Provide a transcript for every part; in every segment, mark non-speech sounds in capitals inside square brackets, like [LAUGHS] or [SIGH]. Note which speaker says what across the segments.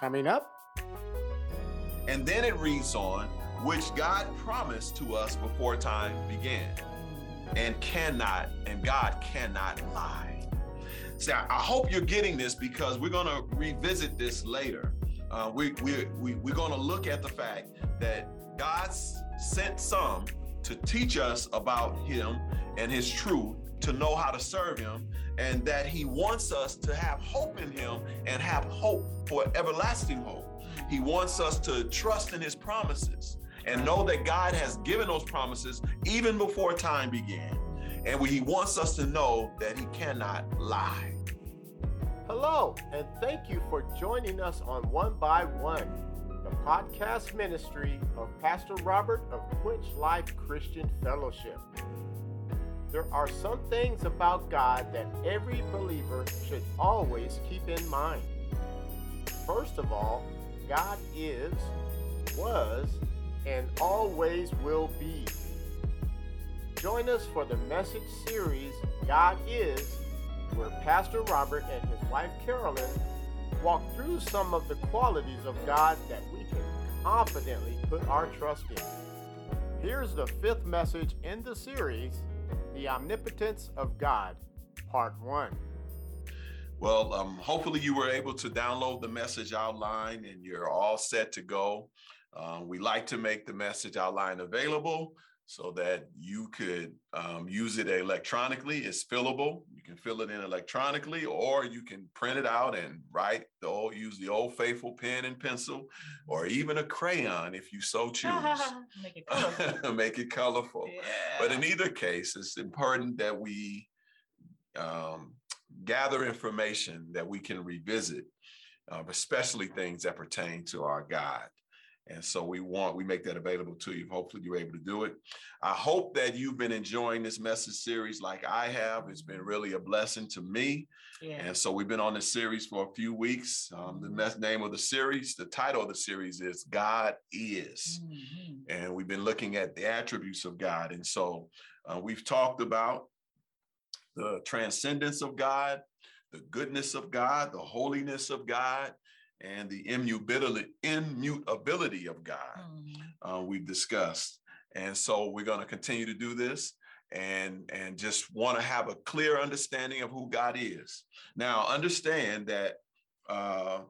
Speaker 1: Coming up.
Speaker 2: And then it reads on, which God promised to us before time began, and cannot, and God cannot lie. See, I hope you're getting this because we're going to revisit this later. Uh, we, we, we, we're going to look at the fact that God sent some to teach us about Him and His truth to know how to serve him and that he wants us to have hope in him and have hope for everlasting hope. He wants us to trust in his promises and know that God has given those promises even before time began. And he wants us to know that he cannot lie.
Speaker 1: Hello, and thank you for joining us on One by One, the podcast ministry of Pastor Robert of Quench Life Christian Fellowship. There are some things about God that every believer should always keep in mind. First of all, God is, was, and always will be. Join us for the message series, God Is, where Pastor Robert and his wife Carolyn walk through some of the qualities of God that we can confidently put our trust in. Here's the fifth message in the series the Omnipotence of God, Part 1.
Speaker 2: Well, um, hopefully, you were able to download the message outline and you're all set to go. Um, we like to make the message outline available so that you could um, use it electronically. It's fillable. You can fill it in electronically, or you can print it out and write the old, use the old faithful pen and pencil, or even a crayon if you so [LAUGHS] choose. [LAUGHS]
Speaker 3: Make it colorful.
Speaker 2: Make it colorful.
Speaker 3: Yeah.
Speaker 2: But in either case, it's important that we um, gather information that we can revisit, uh, especially things that pertain to our God. And so we want, we make that available to you. Hopefully you're able to do it. I hope that you've been enjoying this message series like I have. It's been really a blessing to me.
Speaker 3: Yeah.
Speaker 2: And so we've been on this series for a few weeks. Um, the mes- name of the series, the title of the series is God Is.
Speaker 3: Mhm.
Speaker 2: And we've been looking at the attributes of God. And so uh, we've talked about the transcendence of God, the goodness of God, the holiness of God, and the immutability, immutability of God
Speaker 3: Mhm.
Speaker 2: uh, we've discussed. And so we're going to continue to do this and, and just want to have a clear understanding of who God is. Now, understand that uh,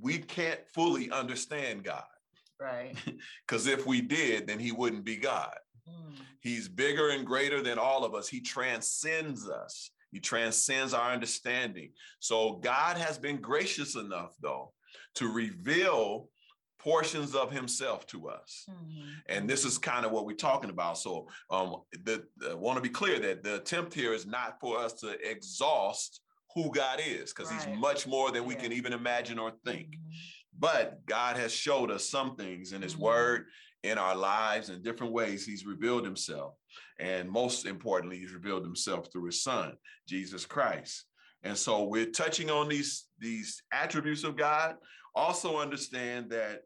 Speaker 2: we can't fully understand God
Speaker 3: Right. [LAUGHS]
Speaker 2: because if we did, then he wouldn't be God.
Speaker 3: Mm.
Speaker 2: He's bigger and greater than all of us. He transcends us. He transcends our understanding. So God has been gracious enough, though, to reveal portions of himself to us.
Speaker 3: Mhm.
Speaker 2: And this is kind of what we're talking about. So um, the, the want to be clear that the attempt here is not for us to exhaust who God is, because he's much more than we
Speaker 3: Yeah.
Speaker 2: can even imagine or think.
Speaker 3: Mhm.
Speaker 2: But God has showed us some things in His
Speaker 3: Mhm.
Speaker 2: Word, in our lives, in different ways. He's revealed Himself. And most importantly, He's revealed Himself through His Son, Jesus Christ. And so we're touching on these, these attributes of God. Also understand that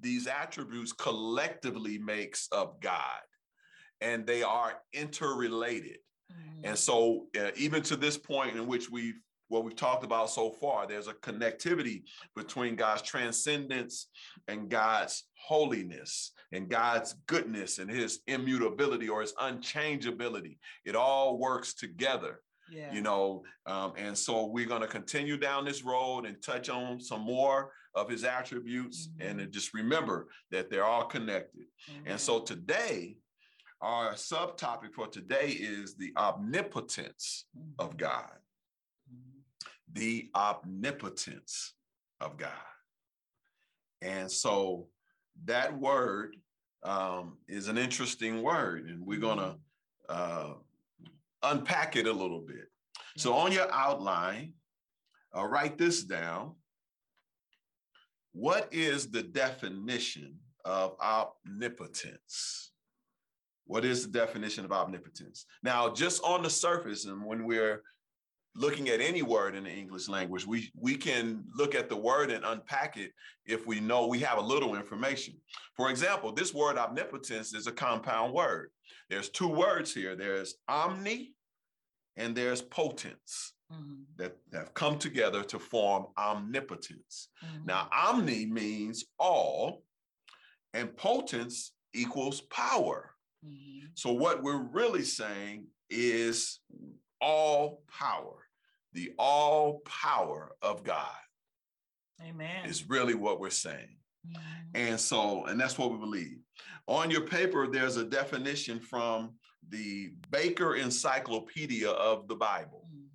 Speaker 2: these attributes collectively makes up God and they are interrelated.
Speaker 3: Mhm.
Speaker 2: And so, uh, even to this point in which we've what we've talked about so far, there's a connectivity between God's transcendence and God's holiness and God's goodness and His immutability or His unchangeability. It all works together,
Speaker 3: yeah.
Speaker 2: you know. Um, and so, we're going to continue down this road and touch on some more of His attributes,
Speaker 3: Mhm.
Speaker 2: and just remember that they're all connected.
Speaker 3: Mhm.
Speaker 2: And so today, our subtopic for today is the omnipotence
Speaker 3: Mhm.
Speaker 2: of God. The omnipotence of God. And so that word um, is an interesting word, and we're going to uh, unpack it a little bit. So on your outline, uh, write this down. What is the definition of omnipotence? What is the definition of omnipotence? Now, just on the surface, and when we're looking at any word in the English language, we, we can look at the word and unpack it if we know we have a little information. For example, this word omnipotence is a compound word. There's two words here there's omni and there's potence.
Speaker 3: Mhm,
Speaker 2: that have come together to form omnipotence.
Speaker 3: mhm.
Speaker 2: Now, omni means all, and potence equals power.
Speaker 3: Mhm,
Speaker 2: So, what we're really saying is all power, the all power of God
Speaker 3: Amen.
Speaker 2: is really what we're saying.
Speaker 3: Mhm,
Speaker 2: And so, and that's what we believe. On your paper, there's a definition from the Baker Encyclopedia of the Bible.
Speaker 3: mhm.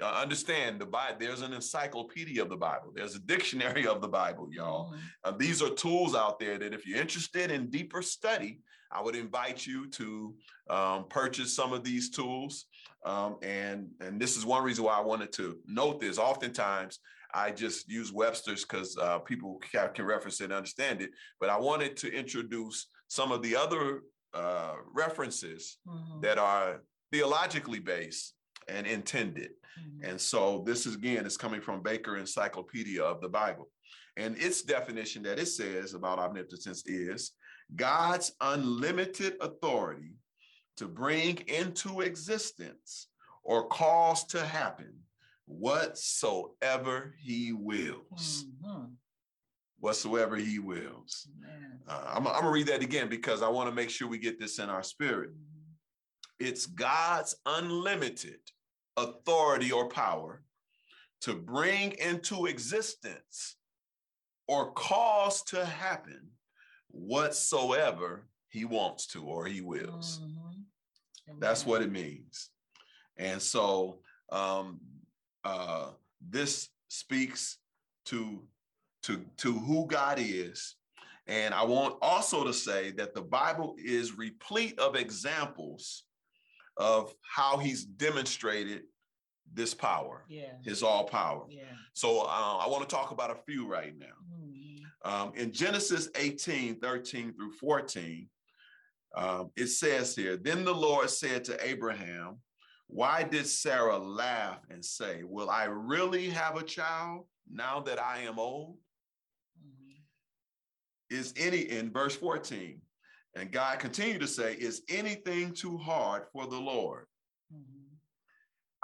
Speaker 2: Uh, understand the Bible, there's an encyclopedia of the Bible, there's a dictionary of the Bible, y'all.
Speaker 3: Mhm,
Speaker 2: Uh, these are tools out there that if you're interested in deeper study, I would invite you to um, purchase some of these tools. Um, and, and this is one reason why I wanted to note this. Oftentimes, I just use Webster's because uh, people can, can reference it and understand it. But I wanted to introduce some of the other uh, references
Speaker 3: mhm,
Speaker 2: that are theologically based and intended.
Speaker 3: mhm.
Speaker 2: And so this is again is coming from Baker Encyclopedia of the Bible. And its definition that it says about omnipotence is God's unlimited authority to bring into existence or cause to happen whatsoever he wills.
Speaker 3: Mhm,
Speaker 2: Whatsoever he wills. Uh, I'm, I'm gonna read that again because I want to make sure we get this in our spirit.
Speaker 3: Mhm,
Speaker 2: It's God's unlimited authority or power to bring into existence or cause to happen whatsoever he wants to or he wills.
Speaker 3: mhm.
Speaker 2: That's what it means. And so um, uh, this speaks to, to, to who God is. And I want also to say that the Bible is replete of examples of how he's demonstrated this power,
Speaker 3: Yeah.
Speaker 2: his all power.
Speaker 3: Yeah.
Speaker 2: So uh, I want to talk about a few right now.
Speaker 3: Mhm,
Speaker 2: Um, in Genesis 18, 13 through 14, um, it says here, Then the Lord said to Abraham, Why did Sarah laugh and say, Will I really have a child now that I am old?
Speaker 3: mhm.
Speaker 2: Is any, in verse 14, and God continued to say, Is anything too hard for the Lord?
Speaker 3: Mhm,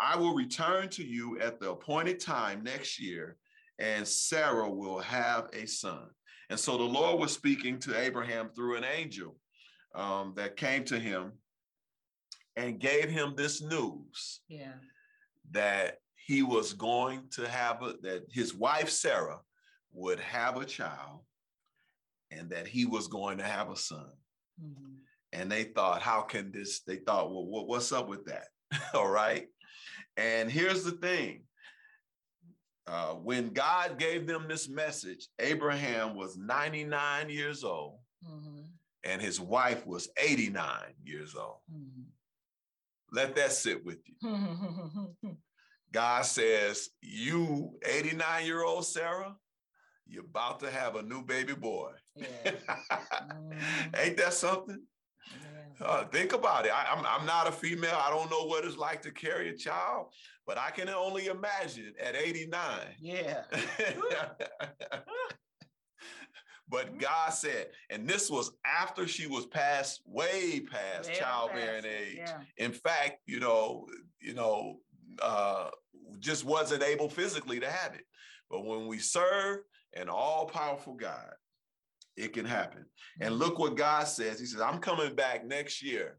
Speaker 2: I will return to you at the appointed time next year, and Sarah will have a son. And so the Lord was speaking to Abraham through an angel um, that came to him and gave him this news
Speaker 3: Yeah.
Speaker 2: that he was going to have a, that his wife Sarah would have a child and that he was going to have a son.
Speaker 3: Mhm,
Speaker 2: And they thought, how can this? They thought, well, what, what's up with that? [LAUGHS] All right. And here's the thing uh, when God gave them this message, Abraham was 99 years old
Speaker 3: mhm,
Speaker 2: and his wife was 89 years old.
Speaker 3: mhm.
Speaker 2: Let that sit with you. [LAUGHS] God says, You, 89 year old Sarah, you're about to have a new baby boy.
Speaker 3: Yeah. [LAUGHS] Mhm.
Speaker 2: Ain't that something?
Speaker 3: Yeah.
Speaker 2: Uh, think about it. I, am I'm not a female. I don't know what it's like to carry a child, but I can only imagine at 89.
Speaker 3: Yeah. [LAUGHS]
Speaker 2: but God said, and this was after she was past, way past
Speaker 3: Way
Speaker 2: childbearing
Speaker 3: past
Speaker 2: age.
Speaker 3: Yeah.
Speaker 2: In fact, you know, you know, uh, just wasn't able physically to have it. But when we serve an all-powerful God, it can happen. And look what God says. He says, I'm coming back next year.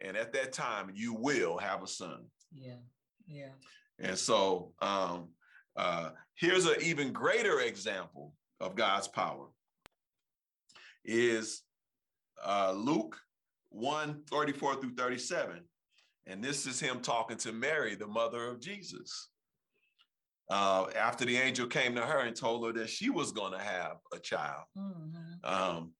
Speaker 2: And at that time, you will have a son.
Speaker 3: Yeah. Yeah.
Speaker 2: And so um, uh, here's an even greater example of God's power is uh, Luke 1, 34 through 37. And this is him talking to Mary, the mother of Jesus. Uh, after the angel came to her and told her that she was going to have a child.
Speaker 3: Mhm.
Speaker 2: Um,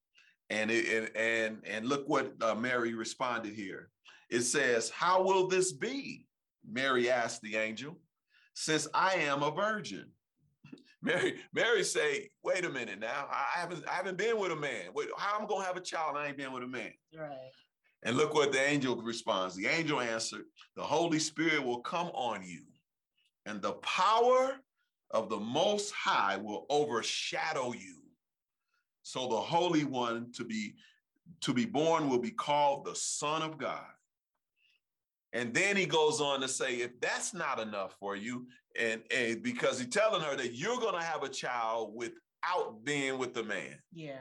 Speaker 2: and, it, and and and look what uh, Mary responded here. It says, "How will this be?" Mary asked the angel, "Since I am a virgin." [LAUGHS] Mary Mary say, "Wait a minute now. I haven't I haven't been with a man. Wait, how am I gonna have a child? I ain't been with a man."
Speaker 3: Right.
Speaker 2: And look what the angel responds. The angel answered, The Holy Spirit will come on you, and the power of the Most High will overshadow you. So the Holy One to be to be born will be called the Son of God. And then he goes on to say, if that's not enough for you, and, and because he's telling her that you're going to have a child without being with the man.
Speaker 3: Yeah.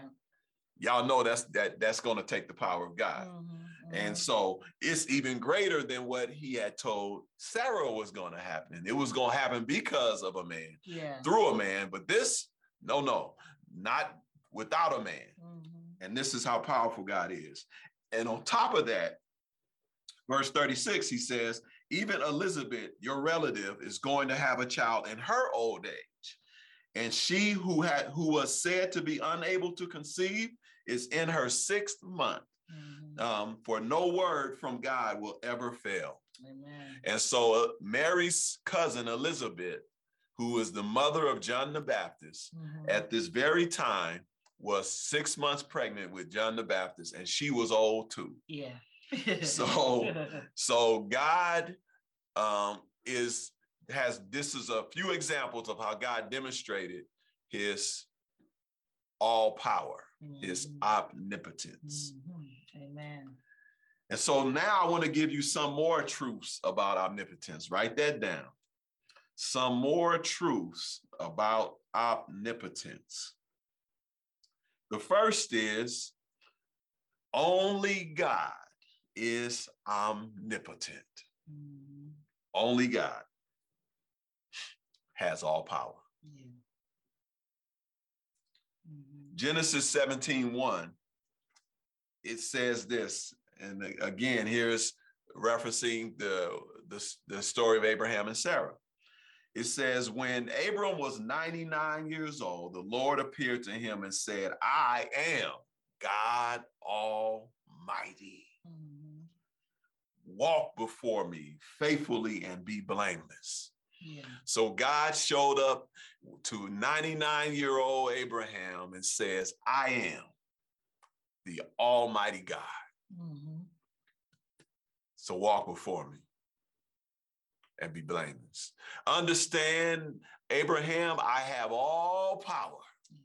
Speaker 2: Y'all know that's that that's going to take the power of God.
Speaker 3: Mhm,
Speaker 2: And
Speaker 3: mhm.
Speaker 2: so it's even greater than what he had told Sarah was going to happen. It was going to happen because of a man,
Speaker 3: yeah.
Speaker 2: through a man. But this, no, no, not without a man.
Speaker 3: Mhm.
Speaker 2: And this is how powerful God is. And on top of that, verse 36, he says, even Elizabeth, your relative, is going to have a child in her old age. And she who had who was said to be unable to conceive is in her sixth month.
Speaker 3: Mhm.
Speaker 2: Um, for no word from God will ever fail.
Speaker 3: Amen.
Speaker 2: And so uh, Mary's cousin Elizabeth, who is the mother of John the Baptist,
Speaker 3: Mhm.
Speaker 2: at this very time was six months pregnant with John the Baptist, and she was old too.
Speaker 3: Yeah. [LAUGHS]
Speaker 2: So- [LAUGHS] So God um, is has this is a few examples of how God demonstrated His all power, His
Speaker 3: Mhm.
Speaker 2: omnipotence.
Speaker 3: Mhm. Amen.
Speaker 2: And so now I want to give you some more truths about omnipotence. Write that down. Some more truths about omnipotence. The first is only God is omnipotent.
Speaker 3: Mhm.
Speaker 2: Only God has all power.
Speaker 3: Yeah. Mhm.
Speaker 2: Genesis 17 1, it says this, and again, here's referencing the, the, the story of Abraham and Sarah. It says, When Abram was 99 years old, the Lord appeared to him and said, I am God Almighty.
Speaker 3: Mhm.
Speaker 2: Walk before me faithfully and be blameless.
Speaker 3: Yeah.
Speaker 2: So God showed up to 99 year old Abraham and says, I am the Almighty God.
Speaker 3: Mhm.
Speaker 2: So walk before me and be blameless. Understand, Abraham, I have all power.
Speaker 3: Yeah.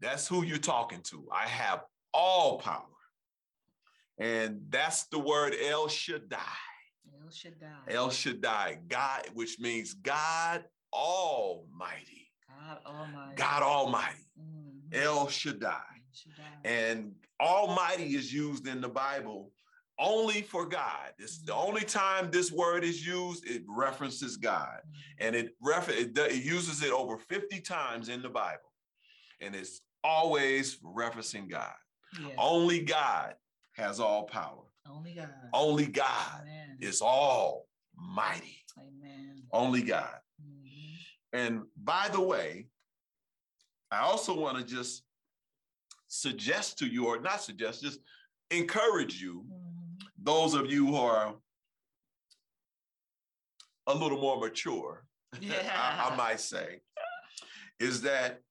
Speaker 2: That's who you're talking to. I have all power. And that's the word El Shaddai.
Speaker 3: El Shaddai.
Speaker 2: El Shaddai, God, which means God Almighty.
Speaker 3: God Almighty.
Speaker 2: God Almighty,
Speaker 3: Mhm.
Speaker 2: El Shaddai. And Almighty is used in the Bible only for God. It's the only time this word is used, it references God.
Speaker 3: Mhm.
Speaker 2: And it, refer- it, it uses it over 50 times in the Bible. And it's always referencing God.
Speaker 3: Yeah.
Speaker 2: Only God has all power.
Speaker 3: Only God.
Speaker 2: Only God
Speaker 3: Amen.
Speaker 2: is almighty.
Speaker 3: Amen.
Speaker 2: Only God.
Speaker 3: Mhm.
Speaker 2: And by the way, I also want to just suggest to you, or not suggest, just encourage you,
Speaker 3: Mhm.
Speaker 2: those of you who are a little more mature, [LAUGHS] I, I might say, is that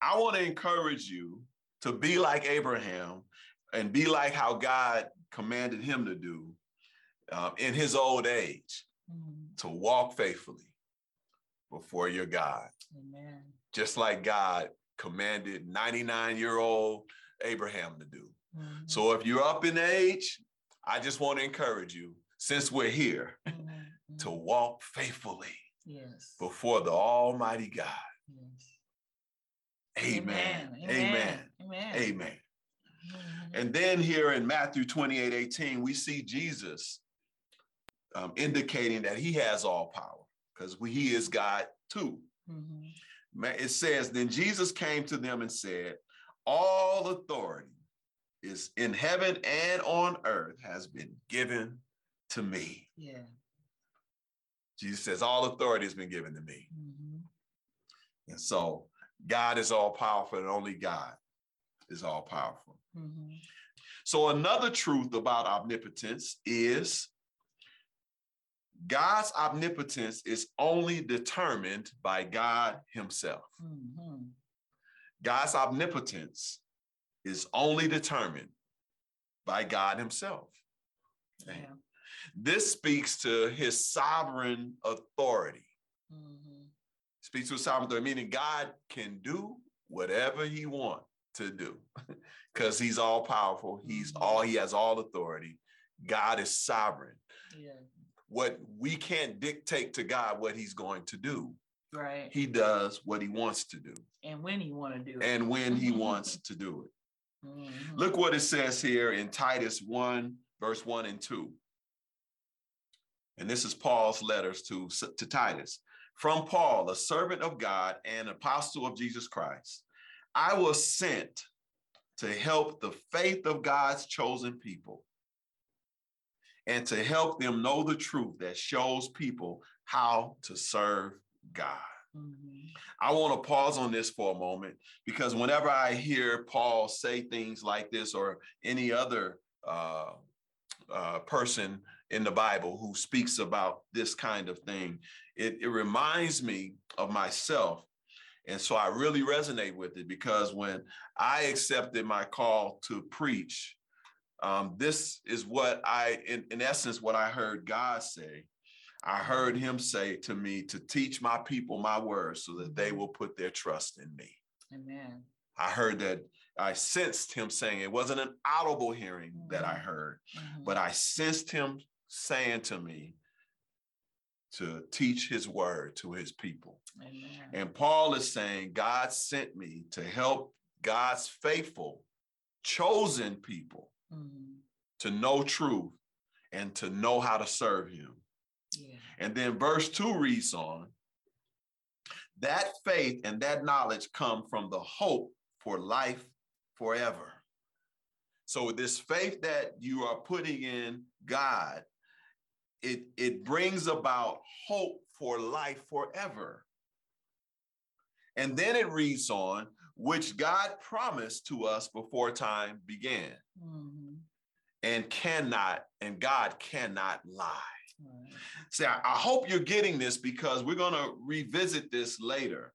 Speaker 2: I want to encourage you to be like Abraham and be like how God commanded him to do um, in his old age,
Speaker 3: Mhm.
Speaker 2: to walk faithfully before your God.
Speaker 3: Amen.
Speaker 2: just like God commanded 99 year old Abraham to do.
Speaker 3: Mhm.
Speaker 2: So if you're up in age, I just want to encourage you, since we're here,
Speaker 3: Mhm.
Speaker 2: to walk faithfully
Speaker 3: Yes.
Speaker 2: before the Almighty God.
Speaker 3: Yes.
Speaker 2: Amen.
Speaker 3: Amen.
Speaker 2: Amen.
Speaker 3: Amen.
Speaker 2: Amen.
Speaker 3: Mhm.
Speaker 2: And then here in Matthew 28 18, we see Jesus um, indicating that he has all power because he is God too.
Speaker 3: Mhm.
Speaker 2: It says, Then Jesus came to them and said, All authority is in heaven and on earth has been given to me.
Speaker 3: Yeah.
Speaker 2: Jesus says, All authority has been given to me.
Speaker 3: Mhm.
Speaker 2: And so God is all powerful, and only God is all powerful.
Speaker 3: Mhm.
Speaker 2: So, another truth about omnipotence is God's omnipotence is only determined by God Himself.
Speaker 3: Mhm.
Speaker 2: God's omnipotence is only determined by God Himself.
Speaker 3: Yeah.
Speaker 2: This speaks to His sovereign authority.
Speaker 3: Mhm.
Speaker 2: Speaks to sovereign authority, meaning God can do whatever He wants to do [LAUGHS] because He's all powerful. He's all He has all authority. God is sovereign.
Speaker 3: Yeah.
Speaker 2: What we can't dictate to God what he's going to do.
Speaker 3: Right.
Speaker 2: He does what he wants to do
Speaker 3: and when he want to do it.
Speaker 2: and when he [LAUGHS] wants to do it.
Speaker 3: Mhm.
Speaker 2: Look what it says here in Titus 1, verse 1 and 2. And this is Paul's letters to, to Titus. From Paul, a servant of God and apostle of Jesus Christ, I was sent to help the faith of God's chosen people and to help them know the truth that shows people how to serve God.
Speaker 3: Mhm.
Speaker 2: I want to pause on this for a moment because whenever I hear Paul say things like this or any other uh, uh, person in the Bible who speaks about this kind of thing, it, it reminds me of myself. And so I really resonate with it because when I accepted my call to preach, um, this is what I, in, in essence, what I heard God say. I heard him say to me to teach my people my words so that they will put their trust in me.
Speaker 3: Amen.
Speaker 2: I heard that I sensed him saying it wasn't an audible hearing that I heard,
Speaker 3: Mhm.
Speaker 2: but I sensed him saying to me to teach his word to his people.
Speaker 3: Amen.
Speaker 2: And Paul is saying, God sent me to help God's faithful, chosen people
Speaker 3: Mhm.
Speaker 2: to know truth and to know how to serve him.
Speaker 3: Yeah.
Speaker 2: And then verse 2 reads on that faith and that knowledge come from the hope for life forever. So this faith that you are putting in God, it, it brings about hope for life forever. And then it reads on, which God promised to us before time began
Speaker 3: Mhm.
Speaker 2: and cannot, and God cannot lie.
Speaker 3: Right.
Speaker 2: See, I, I hope you're getting this because we're going to revisit this later.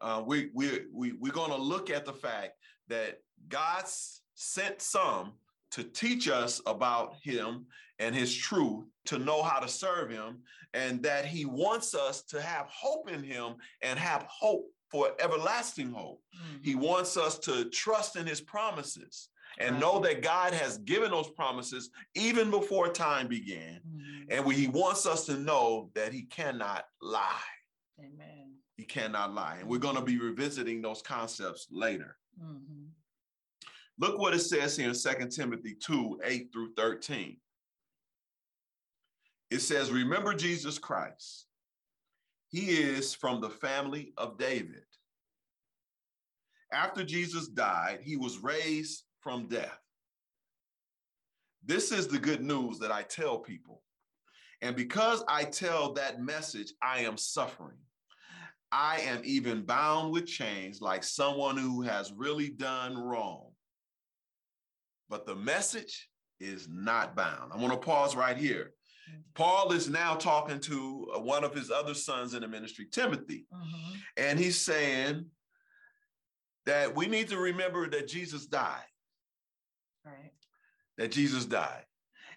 Speaker 2: Uh, we, we, we, we're going to look at the fact that God sent some to teach us about him and his truth, to know how to serve him, and that he wants us to have hope in him and have hope for everlasting hope. He
Speaker 3: Mhm.
Speaker 2: wants us to trust in his promises and
Speaker 3: Right.
Speaker 2: know that God has given those promises even before time began.
Speaker 3: Mhm.
Speaker 2: And we, he wants us to know that he cannot lie.
Speaker 3: Amen.
Speaker 2: He cannot lie. And we're going to be revisiting those concepts later.
Speaker 3: Mhm.
Speaker 2: Look what it says here in 2 Timothy 2 8 through 13. It says, Remember Jesus Christ. He is from the family of David. After Jesus died, he was raised from death. This is the good news that I tell people. And because I tell that message, I am suffering. I am even bound with chains like someone who has really done wrong. But the message is not bound. I want to pause right here. Paul is now talking to uh, one of his other sons in the ministry, Timothy,
Speaker 3: Mhm.
Speaker 2: and he's saying that we need to remember that Jesus died
Speaker 3: Right.
Speaker 2: that Jesus died.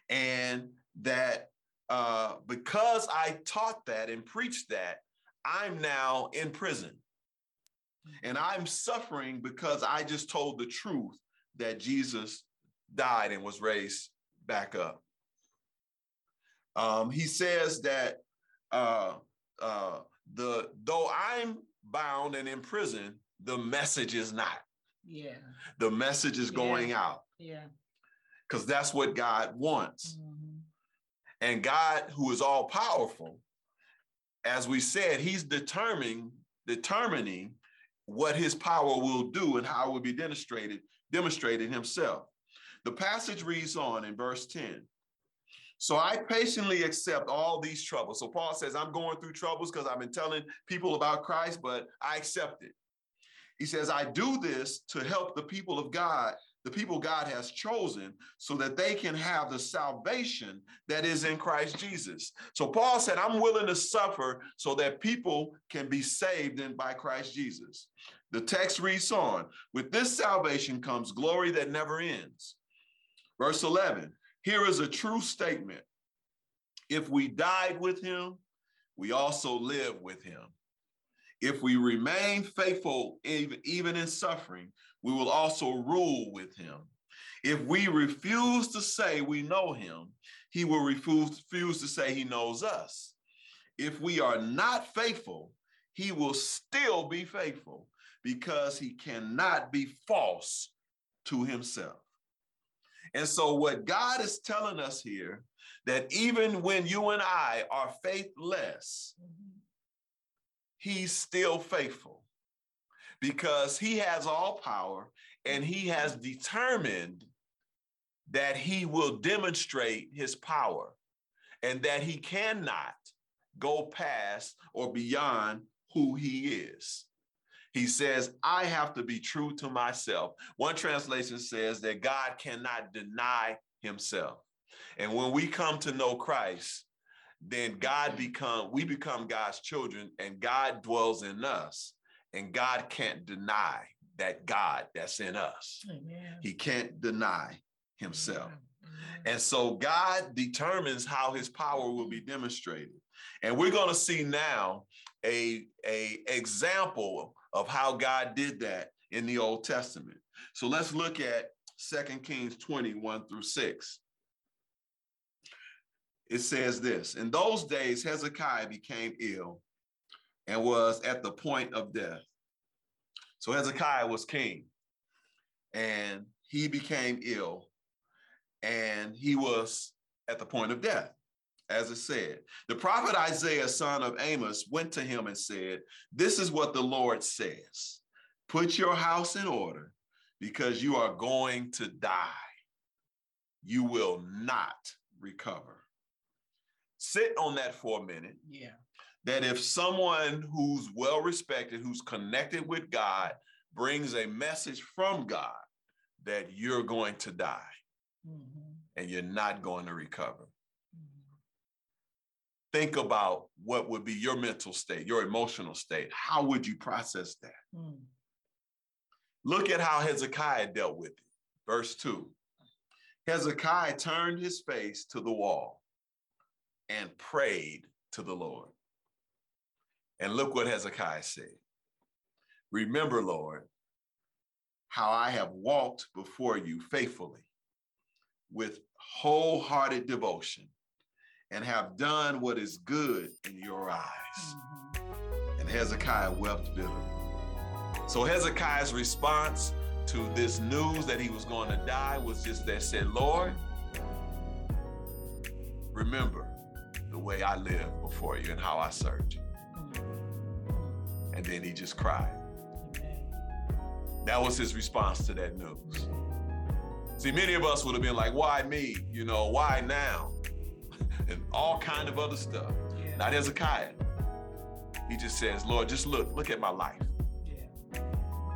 Speaker 2: And that uh, because I taught that and preached that, I'm now in prison. And I'm suffering because I just told the truth that Jesus died and was raised back up. Um, he says that uh, uh, the though I'm bound and in prison, the message is not.
Speaker 3: Yeah.
Speaker 2: The message is going out
Speaker 3: Yeah.
Speaker 2: because that's what God wants.
Speaker 3: Mhm.
Speaker 2: And God, who is all powerful, as we said, He's determining determining what His power will do and how it will be demonstrated demonstrated Himself. The passage reads on in verse ten. So I patiently accept all these troubles. So Paul says, I'm going through troubles because I've been telling people about Christ, but I accept it. He says, I do this to help the people of God, the people God has chosen, so that they can have the salvation that is in Christ Jesus. So Paul said, I'm willing to suffer so that people can be saved in by Christ Jesus. The text reads on, with this salvation comes glory that never ends. Verse 11, here is a true statement. If we died with him, we also live with him. If we remain faithful even, in suffering, we will also rule with him. If we refuse to say we know him, he will refuse to say he knows us. If we are not faithful, he will still be faithful because he cannot be false to himself. And so, what God is telling us here that even when you and I are faithless,
Speaker 3: Mhm.
Speaker 2: he's still faithful because he has all power and he has determined that he will demonstrate his power and that he cannot go past or beyond who he is. He says, I have to be true to myself. One translation says that God cannot deny himself. And when we come to know Christ, then God become we become God's children and God dwells in us and God can't deny that God that's in us.
Speaker 3: Amen.
Speaker 2: He can't deny himself.
Speaker 3: Amen.
Speaker 2: And so God determines how his power will be demonstrated. And we're going to see now a, a example of how God did that in the Old Testament. So let's look at 2 Kings 21 through 6. It says this In those days, Hezekiah became ill and was at the point of death. So Hezekiah was king and he became ill and he was at the point of death, as it said. The prophet Isaiah, son of Amos, went to him and said, This is what the Lord says Put your house in order because you are going to die. You will not recover. Sit on that for a minute.
Speaker 3: Yeah.
Speaker 2: That if someone who's well respected, who's connected with God, brings a message from God that you're going to die
Speaker 3: Mhm.
Speaker 2: and you're not going to recover. Think about what would be your mental state, your emotional state. How would you process that?
Speaker 3: Mm.
Speaker 2: Look at how Hezekiah dealt with it. Verse 2 Hezekiah turned his face to the wall and prayed to the Lord. And look what Hezekiah said Remember, Lord, how I have walked before you faithfully with wholehearted devotion and have done what is good in your eyes. And Hezekiah wept bitterly. So Hezekiah's response to this news that he was going to die was just that said, Lord, remember the way I lived before you and how I served you. And then he just cried. That was his response to that news. See, many of us would have been like, why me? You know, why now? And all kind of other stuff.
Speaker 3: Yeah.
Speaker 2: Not Hezekiah. He just says, Lord, just look, look at my life.
Speaker 3: Yeah.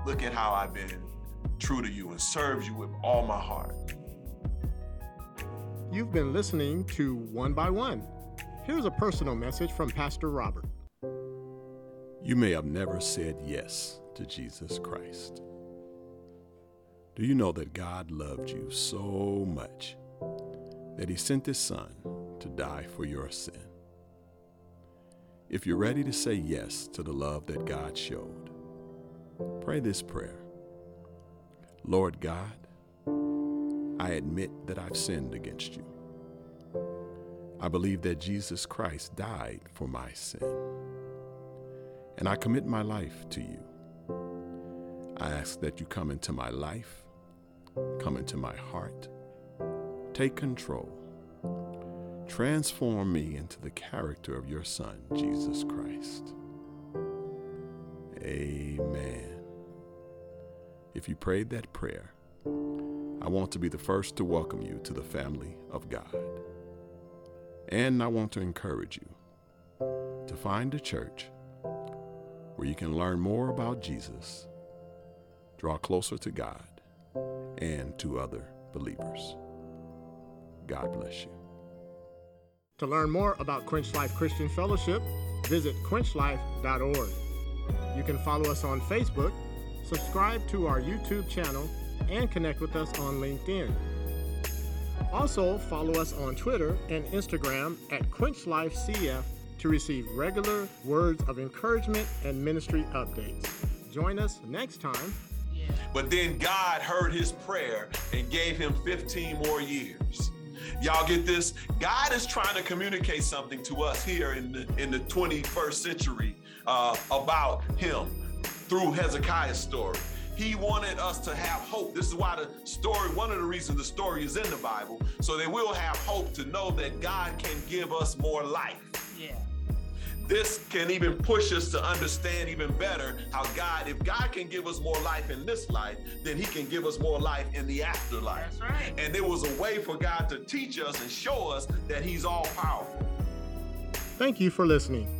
Speaker 2: Look at how I've been true to you and served you with all my heart.
Speaker 1: You've been listening to One by One. Here's a personal message from Pastor Robert.
Speaker 4: You may have never said yes to Jesus Christ. Do you know that God loved you so much that he sent his son to die for your sin? If you're ready to say yes to the love that God showed, pray this prayer Lord God, I admit that I've sinned against you. I believe that Jesus Christ died for my sin and I commit my life to you. I ask that you come into my life, come into my heart, take control, transform me into the character of your Son, Jesus Christ. Amen. If you prayed that prayer, I want to be the first to welcome you to the family of God. And I want to encourage you to find a church where you can learn more about Jesus, draw closer to God, and to other believers. God bless you.
Speaker 1: To learn more about Quench Life Christian Fellowship, visit quenchlife.org. You can follow us on Facebook, subscribe to our YouTube channel, and connect with us on LinkedIn. Also, follow us on Twitter and Instagram at QuenchLifeCF to receive regular words of encouragement and ministry updates. Join us next time.
Speaker 2: But then God heard his prayer and gave him 15 more years. Y'all get this? God is trying to communicate something to us here in the, in the 21st century uh, about him through Hezekiah's story. He wanted us to have hope. This is why the story, one of the reasons the story is in the Bible, so that we'll have hope to know that God can give us more life.
Speaker 3: Yeah.
Speaker 2: This can even push us to understand even better how God, if God can give us more life in this life, then He can give us more life in the afterlife.
Speaker 3: That's right.
Speaker 2: And there was a way for God to teach us and show us that He's all powerful.
Speaker 1: Thank you for listening.